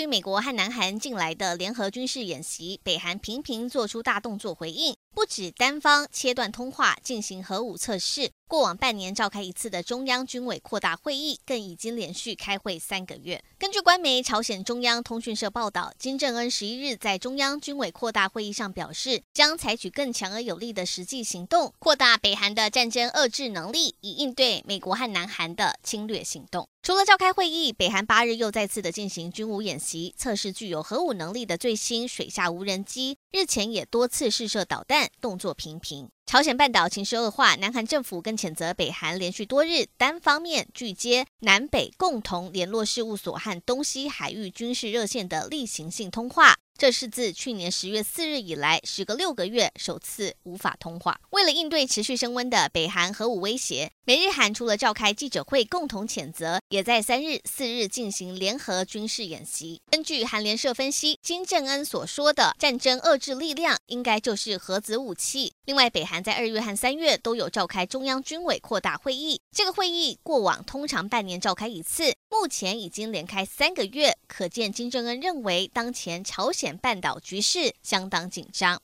对于美国和南韩近来的联合军事演习，北韩频频做出大动作回应，不止单方切断通话进行核武测试。过往半年召开一次的中央军委扩大会议，更已经连续开会三个月。根据官媒朝鲜中央通讯社报道，金正恩十一日在中央军委扩大会议上表示，将采取更强而有力的实际行动，扩大北韩的战争遏制能力，以应对美国和南韩的侵略行动。除了召开会议，北韩八日又再次的进行军武演习，测试具有核武能力的最新水下无人机。日前也多次试射导弹，动作频频。朝鲜半岛情势恶化，南韩政府更谴责北韩连续多日单方面拒接南北共同联络事务所和东西海域军事热线的例行性通话。这是自去年十月四日以来，时隔六个月首次无法通话。为了应对持续升温的北韩核武威胁，美日韩除了召开记者会共同谴责，也在三日、四日进行联合军事演习。根据韩联社分析，金正恩所说的战争遏制力量，应该就是核子武器。另外，北韩在二月和三月都有召开中央军委扩大会议，这个会议过往通常半年召开一次，目前已经连开三个月，可见金正恩认为当前朝鲜半岛局势相当紧张。